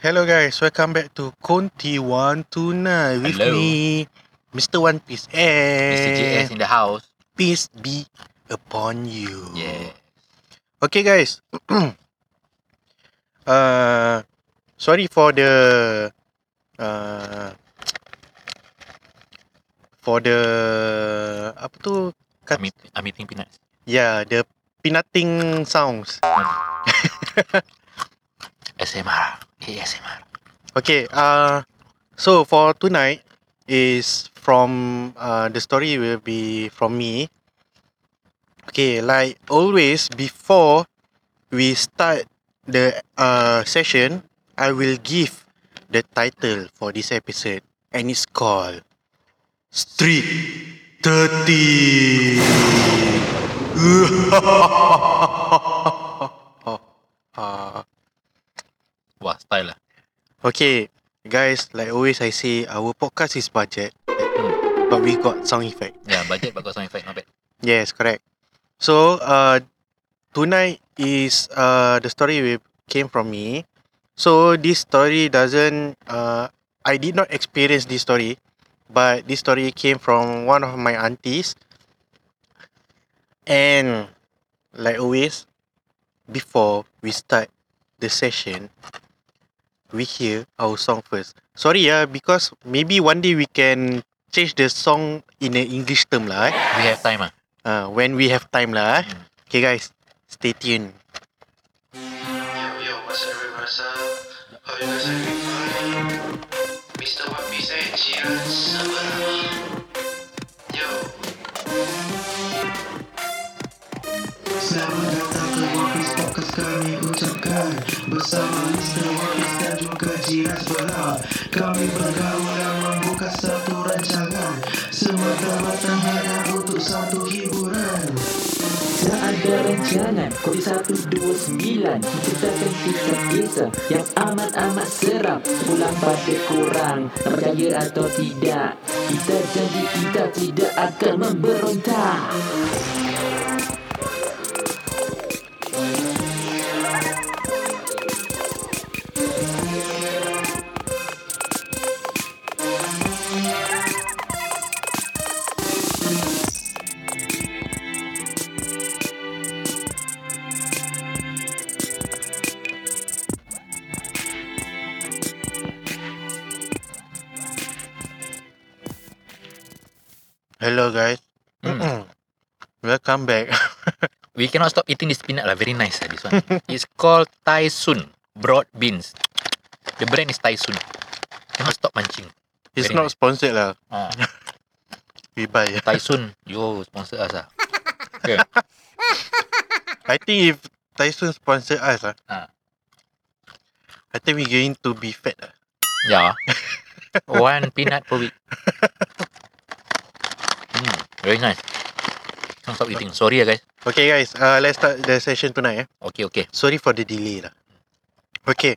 Hello guys, welcome back to Conti One tonight with Hello. me, Mr. One Piece Mr. JS and in the house. peace be upon you. Yeah. Okay guys, uh, sorry for the uh, for the apa tu? I'm, eat, I'm eating peanuts. yeah, the peanutting sounds. SMR. ASMR. Okay, uh, so for tonight is from uh, the story will be from me. Okay, like always, before we start the uh, session, I will give the title for this episode, and it's called Street 30. Wah, style lah. Okay, guys, like always I say, our podcast is budget, but we got sound effect. Yeah, budget but got sound effect, not bad. Yes, correct. So, uh, tonight is uh the story will came from me. So this story doesn't uh I did not experience this story, but this story came from one of my aunties. And like always, before we start the session, we hear our song first. Sorry yeah, because maybe one day we can change the song in an English term lah. Eh? We have time ah. Uh, when we have time lah. Eh? Hmm. Okay guys, stay tuned. Yo, yo, what's up, what's up? Hope you guys are doing fine. Mr. One Piece and Jiran Sebelah. Yo. Selamat datang ke One Podcast kami ucapkan Bersama Jiran Sebelah Kami bergaul dan membuka satu rancangan. Semata-mata hanya untuk satu hiburan. Tak ada rencana Kodi 129 Menceritakan kisah-kisah Yang amat-amat seram Pulang pada korang Nak percaya atau tidak. Kita janji kita tidak akan memberontak Hello guys. Hmm. Welcome back. We cannot stop eating this peanut lah. Very nice lah this one. It's called Taisun Broad Beans. The brand is Taisun. Cannot stop munching. It's Very not nice. sponsored lah. Ah, We buy. Taisun, you sponsor us ah. Okay. I think if Tyson sponsor us ah, Ah. I think we going to be fat ah. Yeah. One peanut per week. Very nice. Can't stop eating. Sorry guys. Okay guys, uh, let's start the session tonight. Eh. Okay, okay. Sorry for the delay lah. Okay.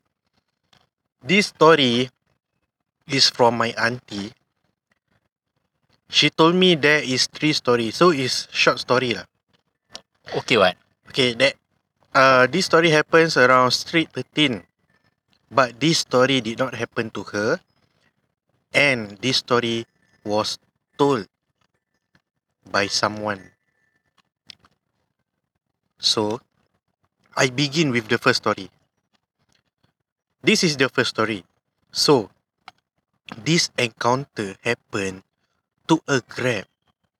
This story is from my auntie. She told me there is three stories, so it's short story lah. Okay, what? Okay, that uh this story happens around Street 13. But this story did not happen to her. And this story was told by someone. So, I begin with the first story. This is the first story. So, this encounter happened to a Grab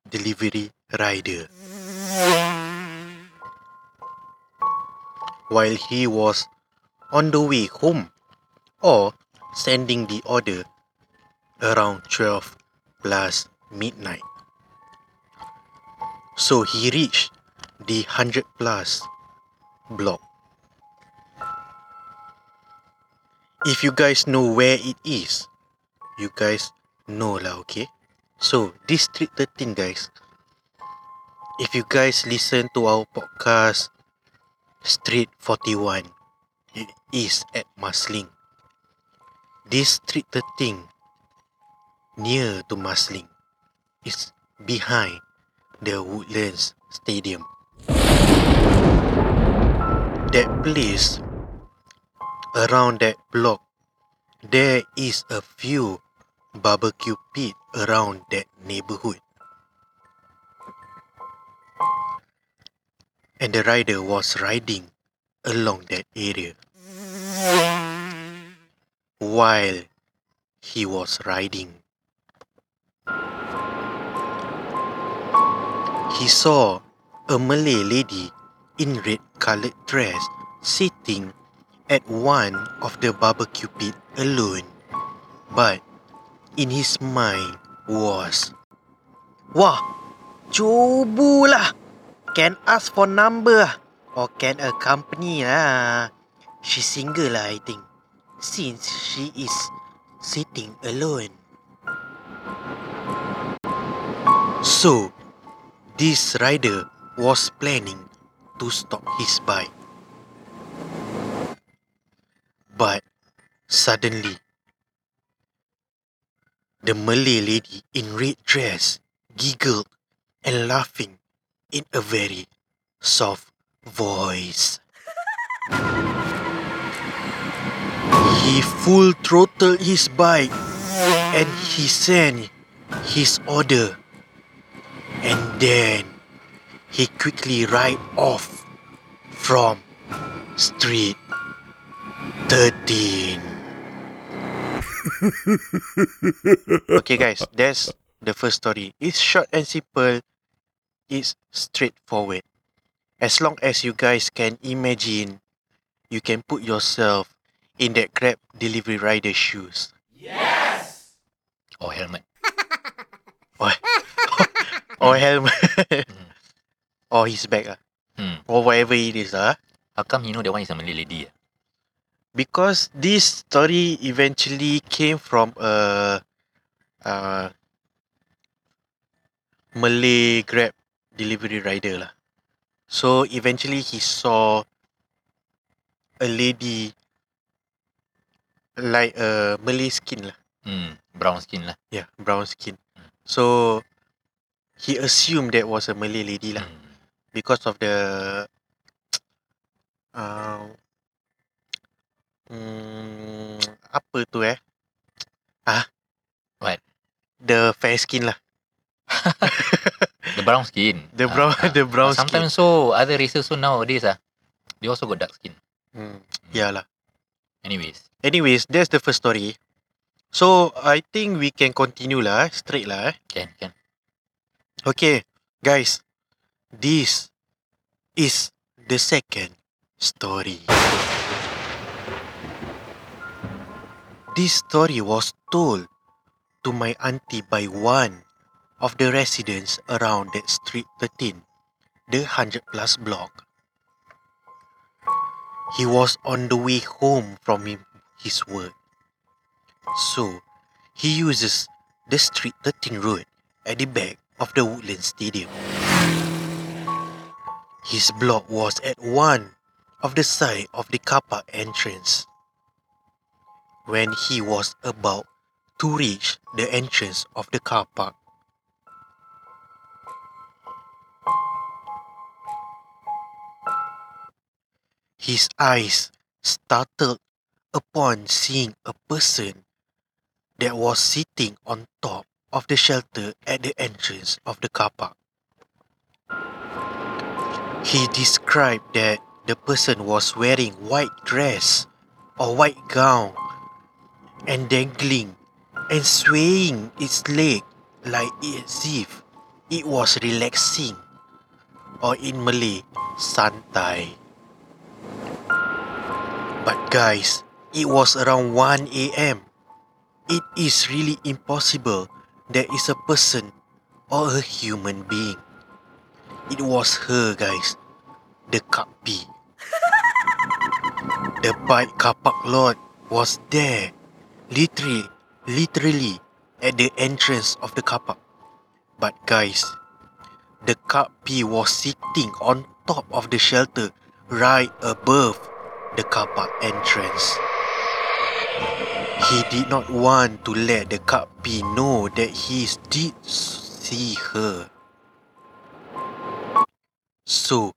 delivery rider. while he was on the way home or sending the order around 12 plus midnight. So he reached the 100 plus block. If you guys know where it is, you guys know lah, okay? So, District 13 guys, if you guys listen to our podcast Street 41. It is at Marsiling. This Street 13 near to Marsiling is behind the Woodlands Stadium. That place around that block there is a few barbecue pit around that neighborhood. And the rider was riding along that area. While he was riding, he saw a Malay lady in red colored dress sitting at one of the barbecue pit alone. But in his mind was, Wah, cubulah. Can ask for number ah. or can accompany lah. She's single lah, I think. Since she is sitting alone. So, this rider was planning to stop his bike. But suddenly, the Malay lady in red dress giggled and laughing in a very soft voice. he full throttled his bike and he sent his order. And then he quickly ride off from street 13. okay guys, that's the first story. It's short and simple. It's straightforward. As long as you guys can imagine, you can put yourself in that Grab delivery rider shoes. Yes! Or helmet. Or, or helmet. or his bag. ah. Hmm. Or whatever it is. ah. How come you know that one is a Malay lady? ah? Because this story eventually came from a, uh Malay Grab delivery rider lah. So eventually he saw a lady like a Malay skin lah. Hmm. Brown skin lah. Yeah, brown skin. So he assumed that was a Malay lady lah Hmm. because of the uh, mm, apa tu eh? Ah. What? The fair skin lah. The brown skin. The brown the brown skin. Sometimes so other races so nowadays ah, they also got dark skin. Hmm. Yeah lah. Anyways, Anyways, that's the first story. So I think we can continue lah, eh, straight lah. Eh. can can. Okay, guys, this is the second story. This story was told to my auntie by one of the residents around that street 13, the 100 plus block. He was on the way home from his work. So, he uses the street 13 road at the back of the Woodlands Stadium. His block was at one of the side of the car park entrance. When he was about to reach the entrance of the car park, his eyes startled upon seeing a person that was sitting on top of the shelter at the entrance of the car park. He described that the person was wearing white dress or white gown and dangling and swaying its leg like as if it was relaxing or in Malay, santai. But guys, it was around 1 a.m. It is really impossible there is a person or a human being. It was her, guys. The Kapi. the bike car park lot was there. Literally, literally at the entrance of the car park. But guys, the Kapi was sitting on top of the shelter right above the car park entrance. He did not want to let the Kapi know that he did see her. So,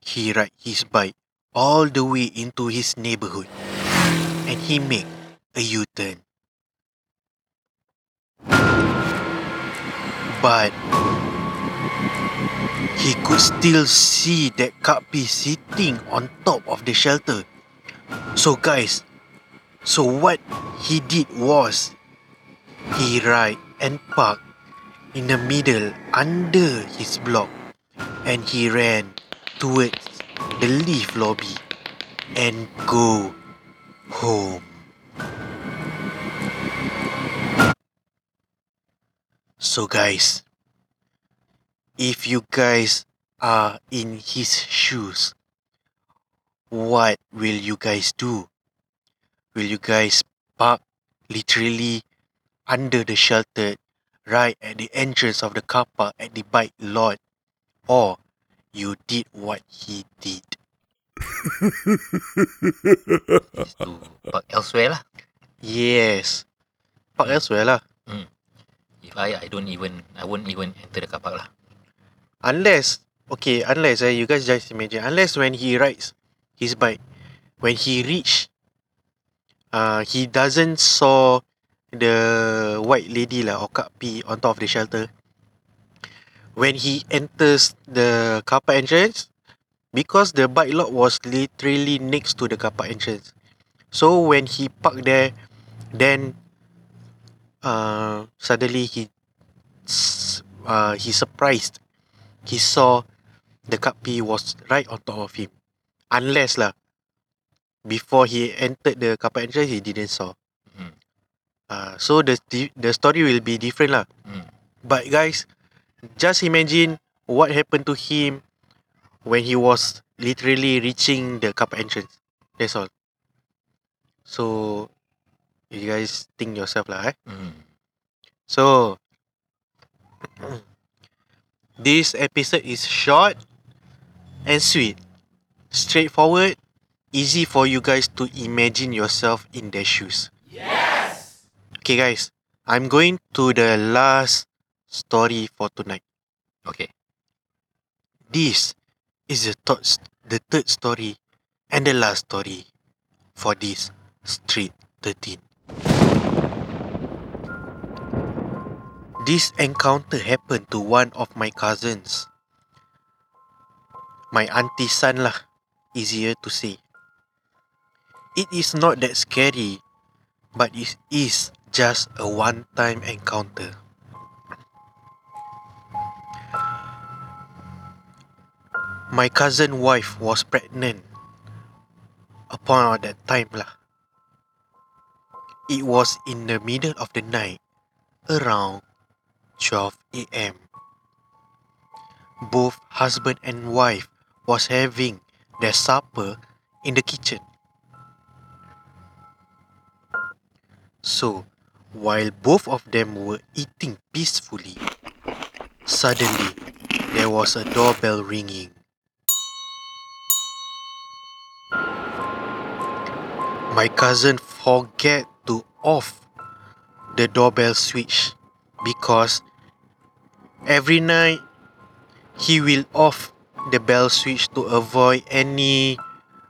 he ride his bike all the way into his neighborhood and he make a U-turn. But he could still see that Kapi sitting on top of the shelter. So guys, so what he did was he ride and park in the middle under his block and he ran towards the lift lobby and go home. So guys, if you guys are in his shoes, what will you guys do? Will you guys park literally under the shelter right at the entrance of the car park at the bike lot or you did what he did? To park elsewhere lah. Yes. Park elsewhere lah. If I, I don't even, I won't even enter the car park lah. Unless, okay, unless eh, you guys just imagine, unless when he rides his bike, when he reach, uh, he doesn't saw the white lady lah or Kak P on top of the shelter. When he enters the car park entrance, because the bike lot was literally next to the car park entrance. So when he parked there, then uh, suddenly he uh, he surprised he saw the Kapi was right on top of him. Unless lah, before he entered the car park entrance, he didn't saw. Mm. Uh, so the the story will be different lah. Mm. But guys, just imagine what happened to him when he was literally reaching the car park entrance. That's all. So, you guys think yourself lah, eh? Mm. So, this episode is short and sweet, straightforward, easy for you guys to imagine yourself in their shoes. Yes! Okay, guys, I'm going to the last story for tonight. Okay. This is the third, the third story and the last story for this Street 13. This encounter happened to one of my cousins. My auntie's son lah, easier to say. It is not that scary, but it is just a one-time encounter. My cousin wife was pregnant upon that time lah. It was in the middle of the night, around 12 a.m. Both husband and wife was having their supper in the kitchen. So, while both of them were eating peacefully, suddenly there was a doorbell ringing. My cousin forget to off the doorbell switch because every night he will off the bell switch to avoid any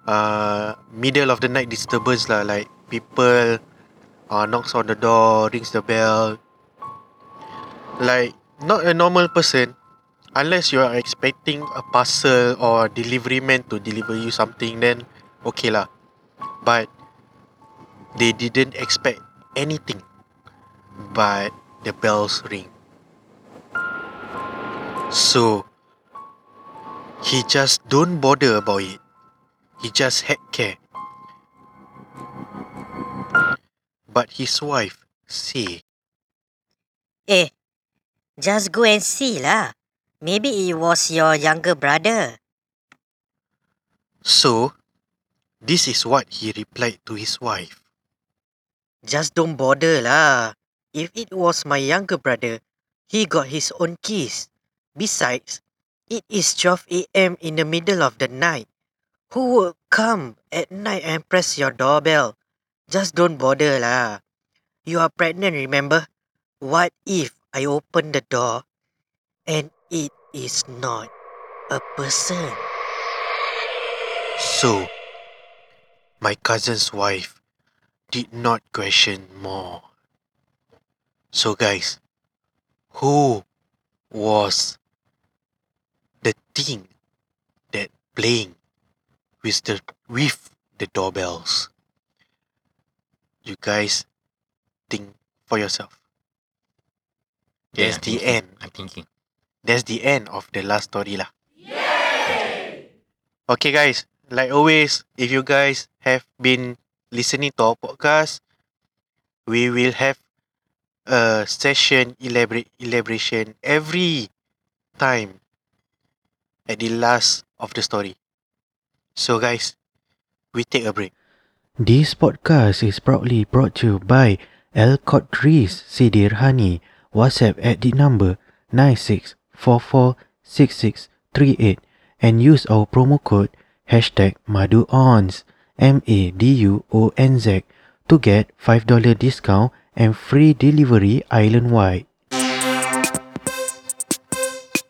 uh, middle of the night disturbance lah like people uh, knocks on the door rings the bell like not a normal person unless you are expecting a parcel or delivery man to deliver you something then okay lah but they didn't expect anything but the bells ring. So he just don't bother about it. He just heck care. But his wife say, Eh, just go and see lah. Maybe it was your younger brother. so this is what he replied to his wife. Just don't bother lah. If it was my younger brother, he got his own keys. Besides, it is 12 a.m. in the middle of the night. Who would come at night and press your doorbell? Just don't bother lah. You are pregnant, remember? What if I open the door and it is not a person? So, my cousin's wife did not question more. So guys, who was the thing that playing with the with the doorbells? You guys think for yourself. Yeah, That's I'm the thinking. end. I'm thinking. That's the end of the last story lah. Okay guys, like always, if you guys have been listening to our podcast, we will have a session elaborate elaboration every time at the last of the story. So guys, we take a break. This podcast is proudly brought to you by Alcott Rees Sidir. WhatsApp at the number 96446638 and use our promo code hashtag MaduOns M-A-D-U-O-N-Z to get $5 discount and free delivery island-wide.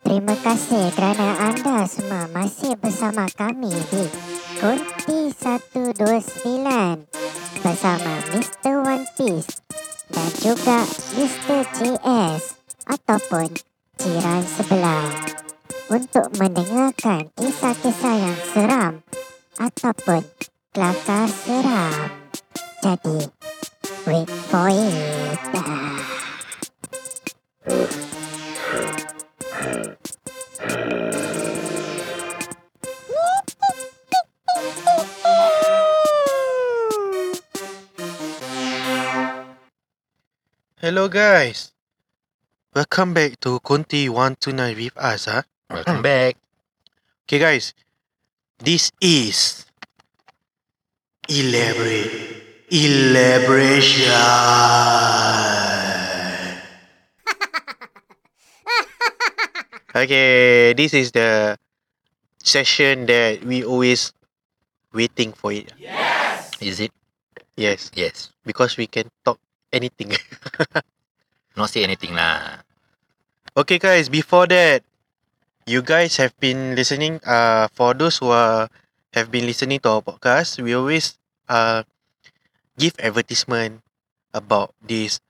Terima kasih kerana anda semua masih bersama kami di Kunti 129 bersama Mr. One Piece dan juga Mr. JS ataupun jiran sebelah untuk mendengarkan kisah-kisah yang seram ataupun kelakar seram. Jadi, wait for it. Hello guys. Welcome back to Conti 129 with us ah. Welcome back. Okay guys, this is elaborate elaboration. okay, this is the session that we always waiting for it. Yes. Is it? Yes, Yes. because we can talk anything. Not say anything lah. Okay, guys, before that, you guys have been listening. Uh, for those who are, have been listening to our podcast, we always uh give advertisement about this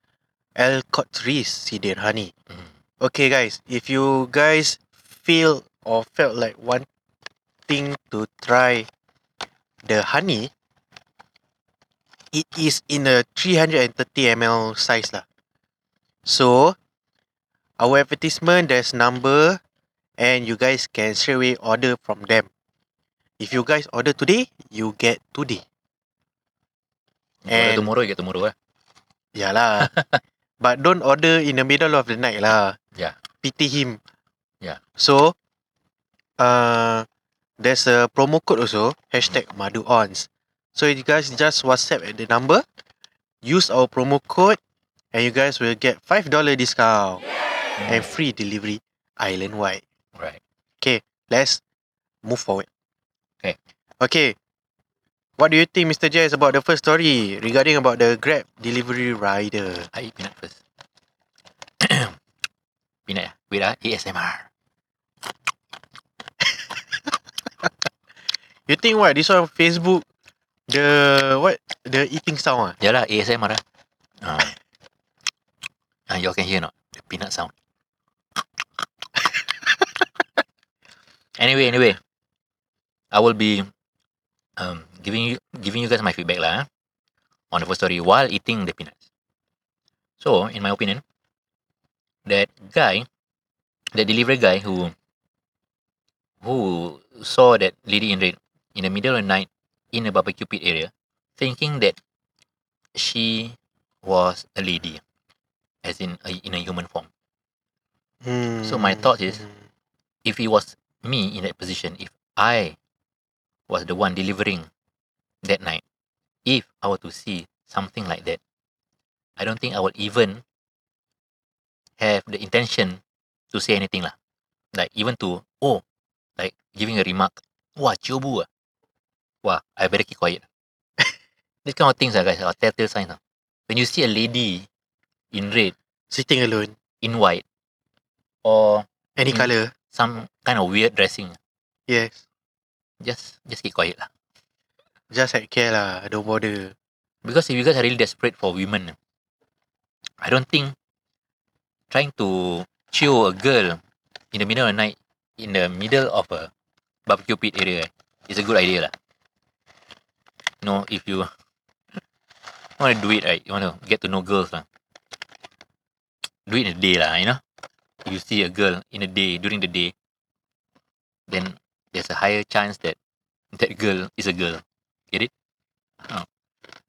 Alcott Rees Sidir Honey. Mm. Okay, guys, if you guys feel or felt like wanting to try the honey, it is in a 330 ml size lah. So, our advertisement there's number and you guys can straight away order from them. If you guys order today, you get today. And tomorrow you get tomorrow lah. Yalah. But don't order in the middle of the night lah. Yeah. Pity him. Yeah. So, uh, there's a promo code also. Hashtag MaduOns. So you guys just WhatsApp at the number. Use our promo code. And you guys will get $5 discount. And free delivery island-wide. Right. Okay, let's move forward. Okay. Okay. What do you think, Mr. Jazz, about the first story regarding about the Grab delivery rider? I eat peanut first. peanut. Wait ah. ASMR. You think what? This one Facebook, the what? The eating sound ah? Yalah ASMR lah. Ah. Ah, you all can hear not? The peanut sound. anyway, anyway. I will be um giving you giving you guys my feedback lah ah, on the first story while eating the peanuts. So, in my opinion, that guy, that delivery guy who who saw that lady in red in the middle of the night in a barbecue pit area, thinking that she was a lady, as in a, in a human form. So my thought is- hmm. If it was me in that position, if I was the one delivering that night, if I were to see something like that, I don't think I would even have the intention to say anything lah. Like even to oh, like giving a remark, wah ciobu ah, wah I better keep quiet. This kind of things ah guys are telltale signs ah. When you see a lady in red, sitting alone, in white, or any color. some kind of weird dressing, Yes. just just keep quiet lah. Just heck care lah. Don't bother. Because if you guys are really desperate for women, I don't think trying to chill a girl in the middle of the night in the middle of a barbecue pit area is a good idea lah. Know, if you want to do it right, you want to get to know girls lah. Do it in the day lah, you know. You see a girl in the day during the day, then there's a higher chance that that girl is a girl. Get it? Oh.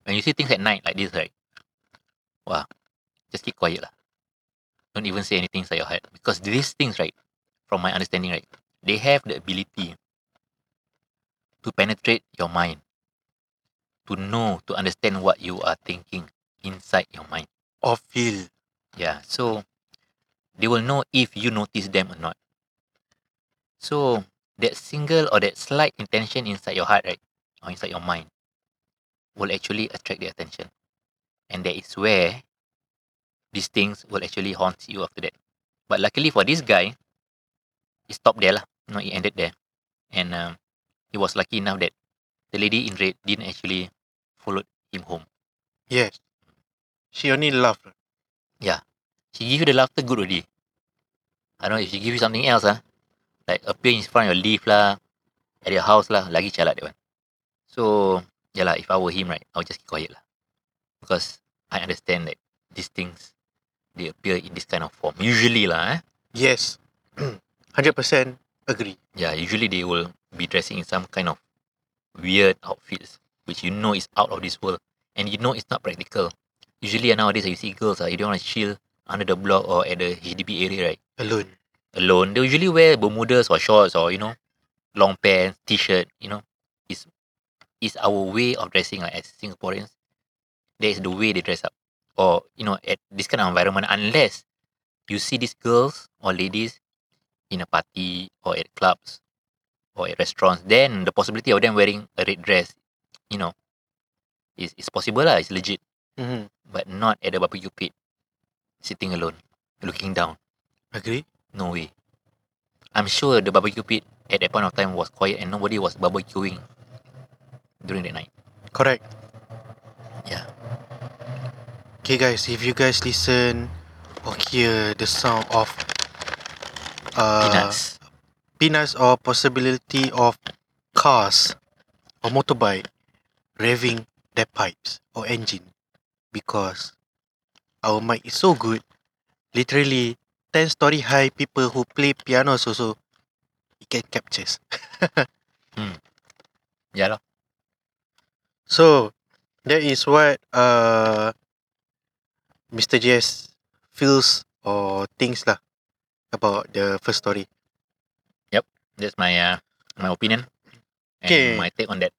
When you see things at night like this, right? Wow, just keep quiet lah. Don't even say anything inside your head because these things, right? From my understanding, right? They have the ability to penetrate your mind, to know, to understand what you are thinking inside your mind. Or feel. Yeah, so they will know if you notice them or not. So that single or that slight intention inside your heart, right, or inside your mind, will actually attract their attention, and that is where these things will actually haunt you after that. But luckily for this guy, it stopped there lah. No, it ended there, and um, he was lucky enough that the lady in red didn't actually follow him home. Yes. She only laughed. Yeah. She give you the laughter good already. I don't know if she give you something else ah, like appear in front of your lift lah, at your house lah, lagi calat that one. So yeah lah, if I were him right, I would just keep quiet lah, because I understand that these things they appear in this kind of form. Usually lah, eh. Yes. 100% agree. Yeah, usually they will be dressing in some kind of weird outfits, which you know is out of this world, and you know it's not practical. Usually nowadays you see girls ah, you don't want to chill under the block or at the HDB area right. Alone. alone, they usually wear bermudas or shorts or you know, long pants, t-shirt. You know, is is our way of dressing like as Singaporeans. That is the way they dress up, or you know, at this kind of environment. Unless you see these girls or ladies in a party or at clubs or at restaurants, then the possibility of them wearing a red dress, you know, it's, is possible lah. It's legit, Mm-hmm. but not at the barbecue pit, sitting alone, looking down. Agree? No way. I'm sure the barbecue pit at that point of time was quiet and nobody was barbecuing during that night. Correct. Yeah. Okay, guys, if you guys listen or hear the sound of uh, Peanuts. peanuts or possibility of cars or motorbike revving their pipes or engine because our mic is so good literally 10 story high people who play pianos also it can captures Yeah lah. so that is what uh Mr. JS feels or thinks lah about the first story Yep, That's my uh, my opinion and Okay. my take on that.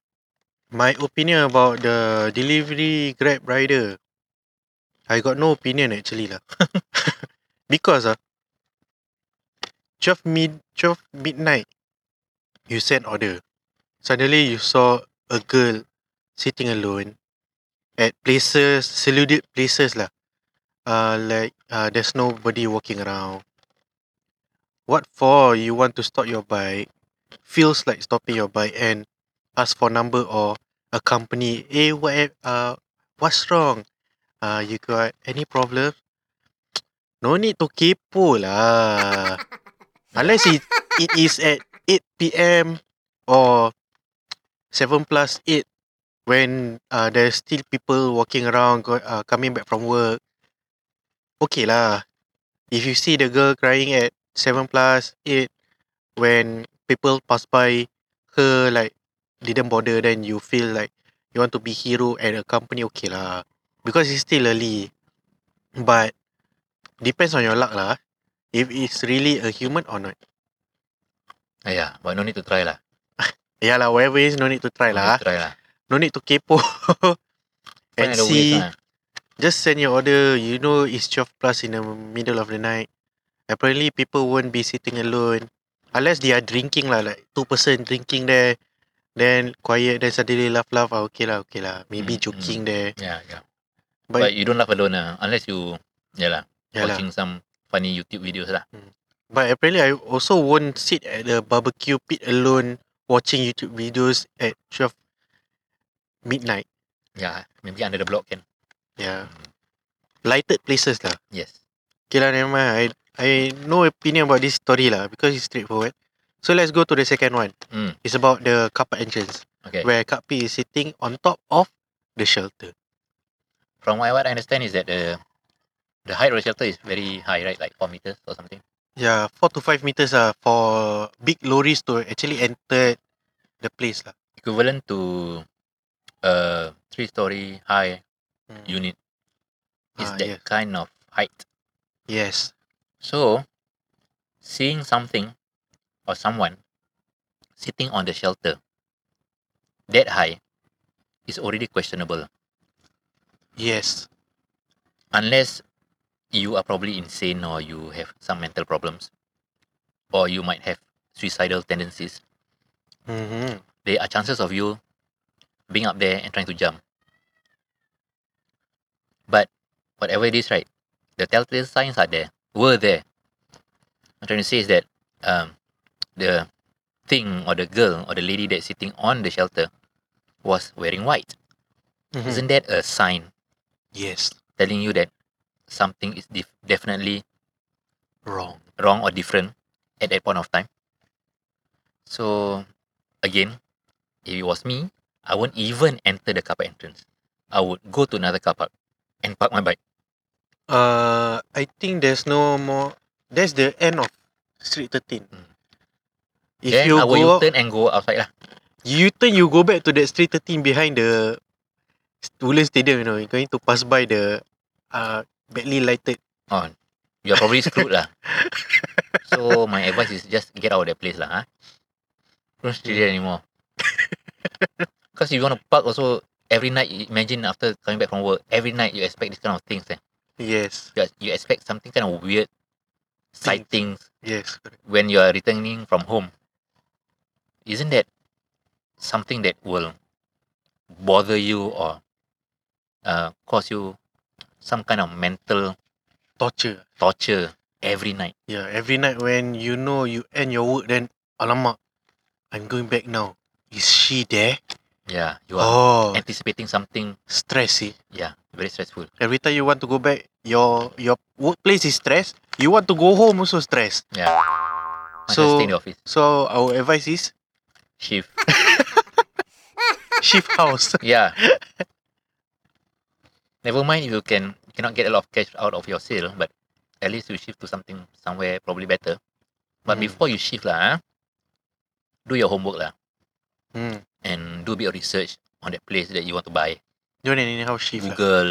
My opinion about the delivery grab rider. I got no opinion actually lah. because ah, 12 mid 12 midnight, you send order. Suddenly you saw a girl sitting alone at places, secluded places lah. Uh, like uh, there's nobody walking around. What for? You want to stop your bike? Feels like stopping your bike and ask for number or accompany. Eh, what? eh, Uh, what's wrong? Uh, you got any problem? No need to kepo lah. Unless it, it is at 8 p.m. or 7 plus 8 when uh, there's still people walking around, go, uh, coming back from work. Okay lah. If you see the girl crying at 7 plus 8 when people pass by her like didn't bother then you feel like you want to be hero at a company okay lah. Because it's still early. But depends on your luck lah. If it's really a human or not. Yeah, but no need to try lah. yeah lah whatever is no need to try No lah. try lah. no need to kepo. Find and other see ways lah. just send your order. You know it's 12 plus in the middle of the night. Apparently people won't be sitting alone. Unless they are drinking lah like two person drinking there then quiet then suddenly laugh laugh ah, okay lah okay lah maybe Mm, joking there Yeah, yeah. but, But, you don't laugh alone lah, unless you, yeah lah, yeah lah. watching some funny YouTube videos lah. but apparently I also won't sit at the barbecue pit alone watching YouTube videos at 12 midnight Yeah, maybe under the block can. Yeah. Lighted places lah. Yes. Okay lah, never mind. I, I no opinion about this story lah because it's straightforward. So let's go to the second one. Mm. It's about the car park entrance Okay. where Kak P is sitting on top of the shelter. From what, what I understand is that the the height of the shelter is very high, right? Like four meters or something. Yeah, four to five meters ah for big lorries to actually enter the place lah. Equivalent to a three-story high Mm. unit. Is Ah, that yes. kind of height. Yes. So, seeing something or someone sitting on the shelter that high is already questionable. Yes. Unless you are probably insane or you have some mental problems or you might have suicidal tendencies. Mm-hmm. There are chances of you being up there and trying to jump. But whatever it is, right, the telltale signs are there, were there. I'm trying to say is that um, the thing or the girl or the lady that's sitting on the shelter was wearing white. Mhm. Isn't that a sign Yes. telling you that something is def- definitely Wrong. wrong or different at that point of time? So, again, if it was me, I won't even enter the car park entrance. I would go to another car park and park my bike. Uh, I think there's no more. That's the end of Street 13. Mm. If then you will go, U-turn and go outside lah. you turn, you go back to that Street 13 behind the Woodlands Stadium. You know, you're going to pass by the uh badly lighted. Oh, you're probably screwed lah. So my advice is just get out of that place lah. Huh? Don't stay there anymore. Because you want to park also every night. Imagine after coming back from work, every night you expect this kind of things. Eh? Yes. You, you expect something kind of weird sightings Yes. correct. when you are returning from home. Isn't that something that will bother you or uh, cause you some kind of mental Torture. torture every night? Yeah. Every night when you know you end your work, then alamak, I'm going back now. Is she there? Yeah, you are Oh, anticipating something. stress. See. Yeah, very stressful. Every time you want to go back, your your workplace is stress. You want to go home also stress. Yeah. So- stay in the office. So our advice is Shift. shift house. yeah. Never mind if you can you cannot get a lot of cash out of your sale, but at least you shift to something somewhere probably better. But Mm. before you shift lah, ah, do your homework lah Hmm. and do a bit of research on that place that you want to buy. Don't anyhow shift. lah. Google,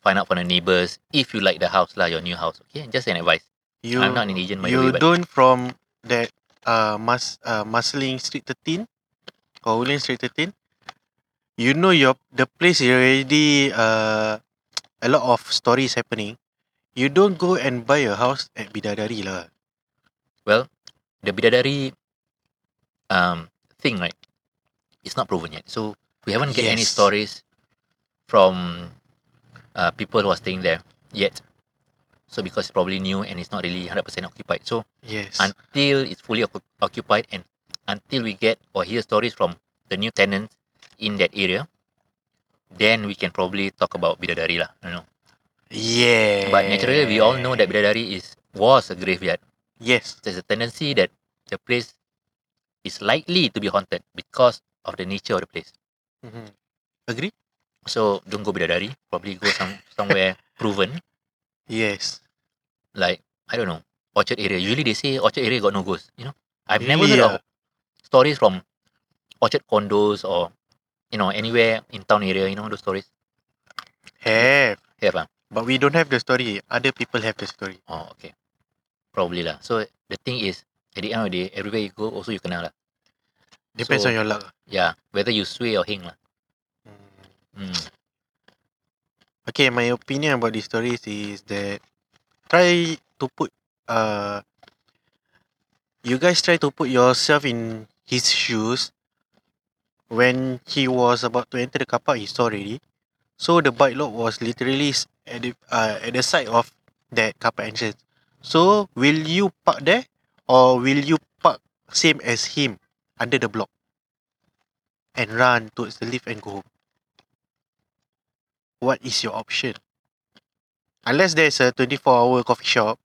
find out from the neighbors if you like the house lah, your new house. Okay, just an advice. You I'm not an agent by the you way, don't from that uh Mas uh Marsiling Street 13 or Woodlands Street 13. You know your the place is already uh a lot of stories happening. You don't go and buy a house at Bidadari lah. Well, the bidadari um thing right it's not proven yet so we haven't get any Yes. stories from uh, people who are staying there yet so because it's probably new and it's not really 100% occupied so Yes. until it's fully occu- occupied and until we get or hear stories from the new tenants in that area then we can probably talk about bidadari lah you know yeah. but naturally we all know that bidadari is was a graveyard Yes. there's a tendency that the place is likely to be haunted because of the nature of the place. Mhm. Agree? So don't go Bidadari. Probably go some somewhere proven, Yes. like I don't know Orchard area. Usually they say Orchard area got no ghost. You know, I've never Really, heard of stories from Orchard condos or you know anywhere in town area. You know those stories. Have. Have ah? But we don't have the story. Other people have the story. Oh okay, probably lah. So the thing is, at the end of the day, everywhere you go, also you kenal lah. Depends So- on your luck. Yeah, whether you sway or hing lah. Mm. Mm. Okay, my opinion about these stories is that try to put uh you guys try to put yourself in his shoes when he was about to enter the car park he saw already. So the bike lot was literally at the uh, at the side of that car park entrance. So will you park there or will you park same as him under the block and run towards the lift and go home? What is your option? Unless there's a 24 hour coffee shop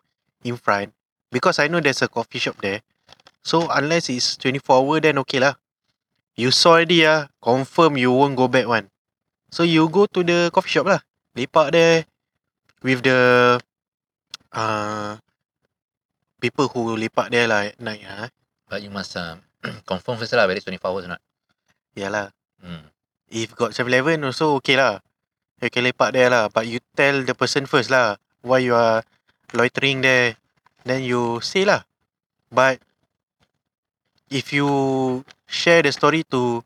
in front, because I know there's a coffee shop there. So unless it's 24 hour, then okay lah. You saw already ah, confirm you won't go back one. So you go to the coffee shop lah. Lepak there with the uh, people who lepak there lah at night ah. But you must uh, confirm first lah whether it's 24 hours or not. Yeah lah. Hmm. If got 7-Eleven also okay lah. You can lepak there lah. But you tell the person first lah why you are loitering there. Then you say lah. But if you share the story to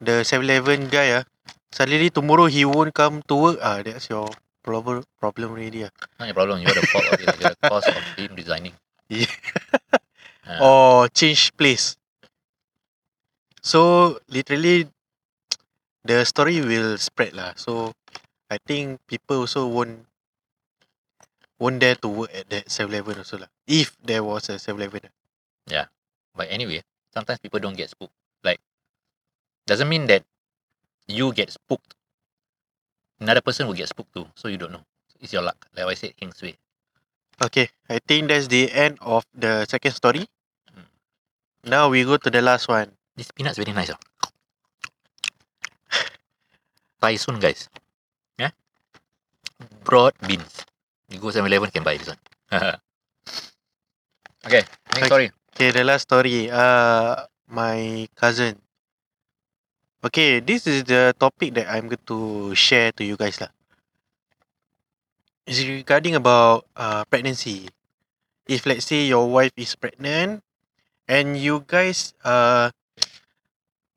the 7-Eleven guy ah, suddenly tomorrow he won't come to work ah, that's your problem problem already ah. Not your problem. You're the fault of it. You're the cause of him resigning. Yeah. Ah. Or change place. So literally the story will spread lah. So I think people also won't won't dare to work at that 7-Eleven also lah. If there was a 7-Eleven. But anyway, sometimes people don't get spooked. Like, doesn't mean that you get spooked. Another person will get spooked too. So you don't know. It's your luck. Like I said, heng sui. Okay, I think that's the end of the second story. Mm. Now we go to the last one. This peanut's very nice. Oh. Taisun, guys. Broad beans. You go 7-Eleven can buy this one. okay, next Okay. story. Okay, the last story. Uh, my cousin. Okay, this is the topic that I'm going to share to you guys lah. It's regarding about uh, pregnancy. If let's say your wife is pregnant, and you guys uh,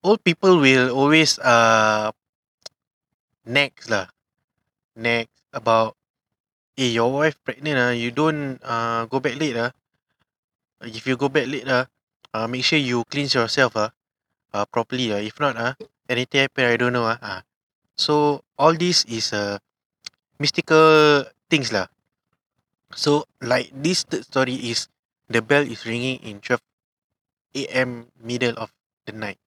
old people will always uh, next lah, next about, eh your wife pregnant ah, you don't uh, go back late ah. If you go back late ah, uh, make sure you cleanse yourself ah, uh, properly ah. If not ah, anything happen I don't know ah. ah. So all this is uh, mystical things lah. So like this third story is the bell is ringing in 12 a.m. middle of the night.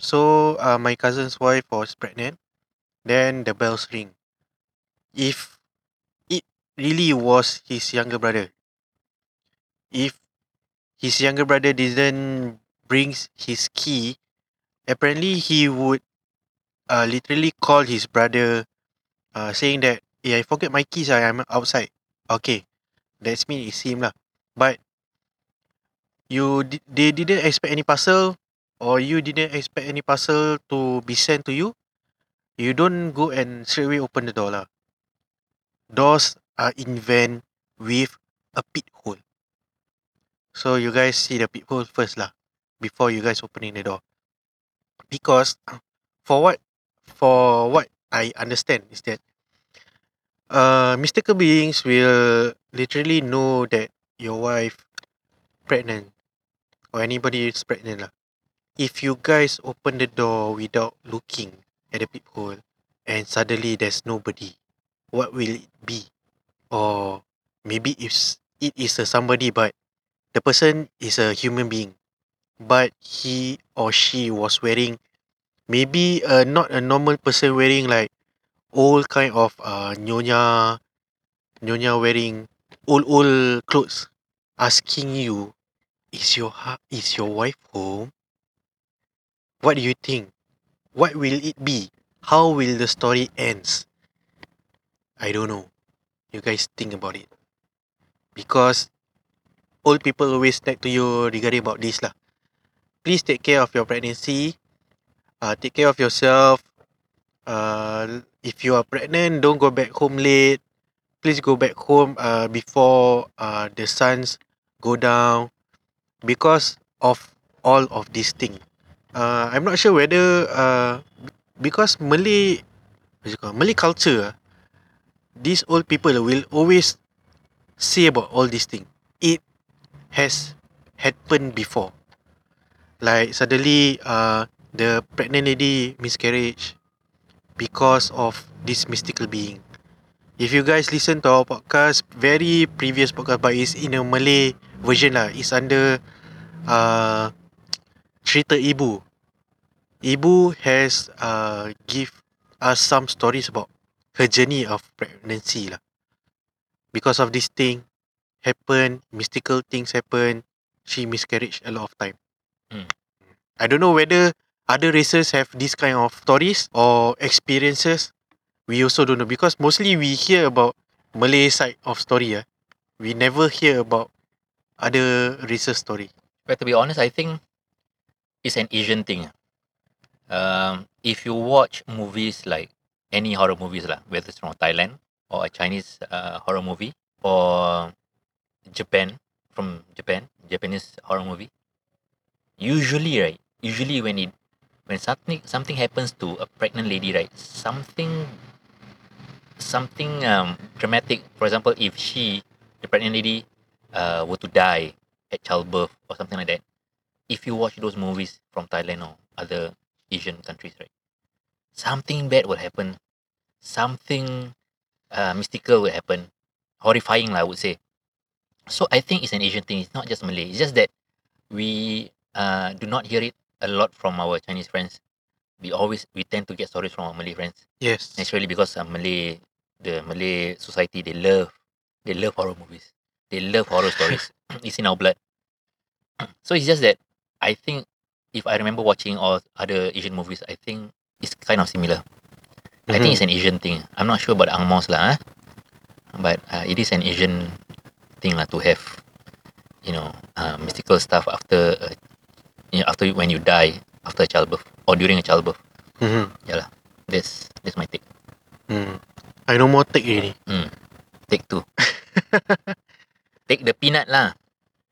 So uh, my cousin's wife was pregnant. Then the bells ring. If it really was his younger brother, if his younger brother didn't brings his key, apparently he would uh, literally call his brother uh, saying that, yeah, I forget my keys, I am outside. Okay, that's mean it's him lah. But you di- they didn't expect any parcel or you didn't expect any parcel to be sent to you, you don't go and straight away open the door lah. Doors are in with a pit hole. So you guys see the pit hole first lah before you guys opening the door. Because for what for what I understand is that uh mystical beings will literally know that your wife pregnant or anybody is pregnant lah. If you guys open the door without looking at the peephole and suddenly there's nobody, what will it be? Or maybe if it is a somebody but the person is a human being but he or she was wearing maybe uh, not a normal person wearing like old kind of uh, nyonya nyonya wearing old old clothes asking you is your is your wife home? What do you think? What will it be? How will the story ends i don't know. You guys think about it. Because old people always talk to you regarding about this lah. Please take care of your pregnancy. Uh, take care of yourself. Uh, if you are pregnant don't go back home late. Please go back home uh, before uh, the suns go down. Because of all of these thing. Uh, I'm not sure whether uh, because Malay what you call Malay culture ah, these old people will always say about all these thing. It has happened before. Like suddenly uh, the pregnant lady miscarriage because of this mystical being. If you guys listen to our podcast very previous podcast but it's in a Malay version lah. It's under uh, cerita ibu. Ibu has uh, give us some stories about her journey of pregnancy lah. Because of this thing happen, mystical things happen, she miscarriage a lot of time. Mm. I don't know whether other races have this kind of stories or experiences. We also don't know because mostly we hear about Malay side of story. Ah, we never hear about other races story. But to be honest, I think it's an Asian thing. Um, if you watch movies like any horror movies, lah, whether it's from Thailand or a Chinese uh, horror movie or Japan from Japan, Japanese horror movie, usually right, usually when it when something something happens to a pregnant lady, right, something something um dramatic. For example, if she the pregnant lady uh were to die at childbirth or something like that, if you watch those movies from Thailand or other Asian countries, right, something bad will happen, something uh, mystical will happen, horrifying, lah, I would say. So I think it's an Asian thing. It's not just Malay. It's just that we uh, do not hear it a lot from our Chinese friends. We always we tend to get stories from our Malay friends Yes. naturally because uh, Malay, the Malay society, they love, they love horror movies. They love horror stories. it's in our blood. so it's just that I think if I remember watching all other Asian movies, I think it's kind of similar. I think it's an Asian thing. I'm not sure about the Angmos lah, eh? but uh, it is an Asian thing lah to have, you know, uh, mystical stuff after, uh, you know, after when you die after childbirth or during a childbirth. Mm-hmm. Yeah lah. That's that's my take. Mm. I no more take already. Hmm. Take two. Take the peanut lah.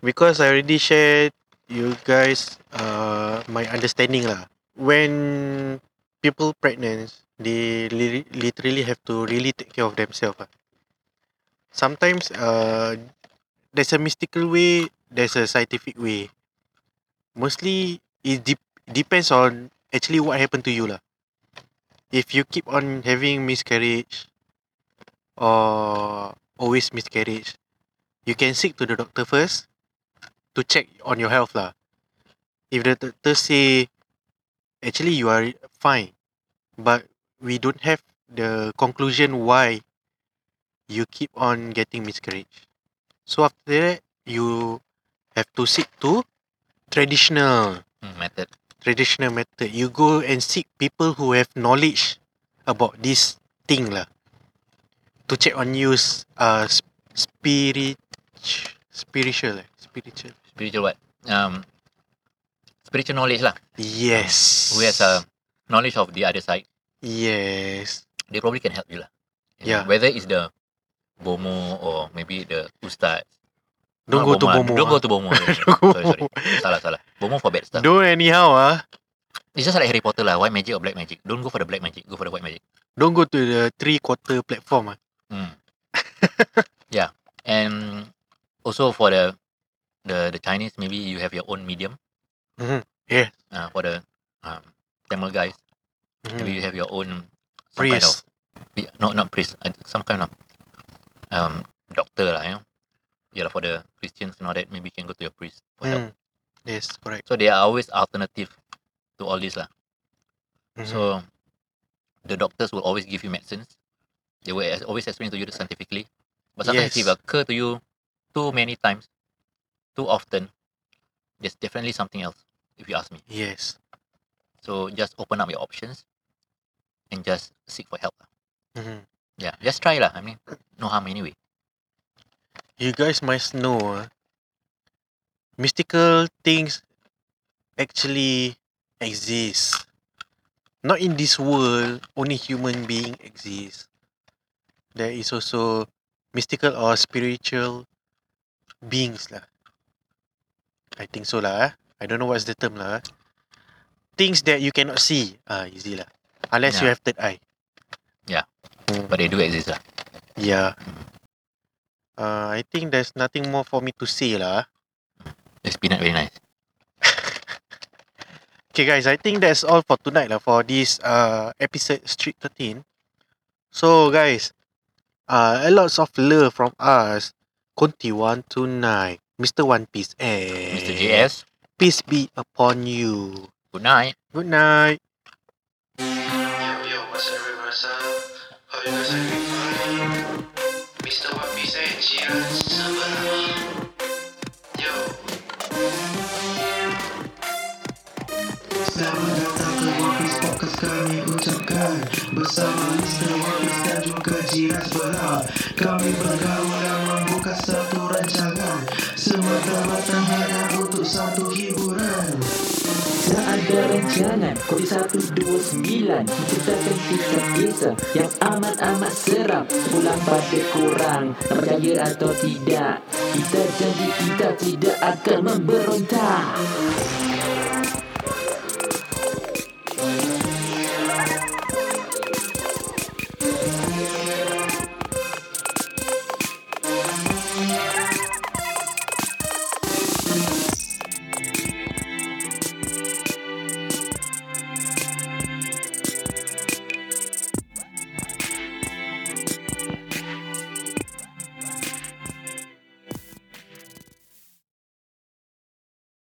because I already shared you guys uh my understanding lah. When people pregnant, they li- literally have to really take care of themselves. lah. Sometimes uh there's a mystical way, there's a scientific way. Mostly it de- depends on actually what happened to you lah. If you keep on having miscarriage or always miscarriage, you can seek to the doctor first to check on your health lah. If the doctor say actually you are fine, but we don't have the conclusion why you keep on getting miscarriage. So after that, you have to seek to traditional Hmm, method. traditional method. You go and seek people who have knowledge about this thing lah. To check on you, uh, spirit, spiritual, eh? spiritual. Spiritual what? Um, spiritual knowledge lah. Yes. Who has a knowledge of the other side. Yes. They probably can help you lah. You know, Yeah. Whether it's the bomo or maybe the ustad. Don't go to lah. Bomo. Don't ah. go to bomo. sorry, sorry. Salah, salah. Bomo for bad stuff. Don't anyhow ah. It's just like Harry Potter lah. White magic or black magic. Don't go for the black magic. Go for the white magic. Don't go to the three quarter platform ah. Mm. yeah, and also for the the the Chinese, maybe you have your own medium. Mhm. Yeah. Uh, for the um, Tamil guys, maybe Mhm. you have your own some kind of Priest. not not priest, uh, some kind of um doctor lah, you know. Yeah, for the Christians and all that, maybe you can go to your priest for help. Mm. Yes, correct. So there are always alternative to all this lah. Mhm. So the doctors will always give you medicines. They will always explain to you scientifically. But sometimes if it Yes. occur to you too many times, too often, there's definitely something else, if you ask me. yes. So just open up your options and just seek for help. lah. Mhm. Yeah, just try lah. I mean, no harm anyway. You guys must know ah. Mystical things actually exist. Not in this world, only human being exist. There is also mystical or spiritual beings lah. I think so lah. eh. I don't know what's the term lah. Eh. Things that you cannot see. Ah, easy lah. Unless you Yeah. have third eye. Yeah. But they do exist lah. Yeah. Uh, I think there's nothing more for me to say lah. The peanut very nice. Okay guys, I think that's all for tonight lah for this uh episode Street 13. So guys, uh a lots of love from us. Conti one tonight. Mr. One Piece and Mr. JS, Peace be upon you. Good night. Good night. Saya Mr. Jiran sebelah Yo Selamat datang ke Piece Podcast kami ucapkan Bersama Mr. Piece dan juga jiran sebelah Kami bergaul dan membuka satu rancangan Semata-mata hanya untuk satu hiburan Tak rancangan Kodi 129 Menceritakan kisah-kisah Yang amat-amat seram Pulang pada korang Percaya atau tidak Kita janji kita tidak akan memberontak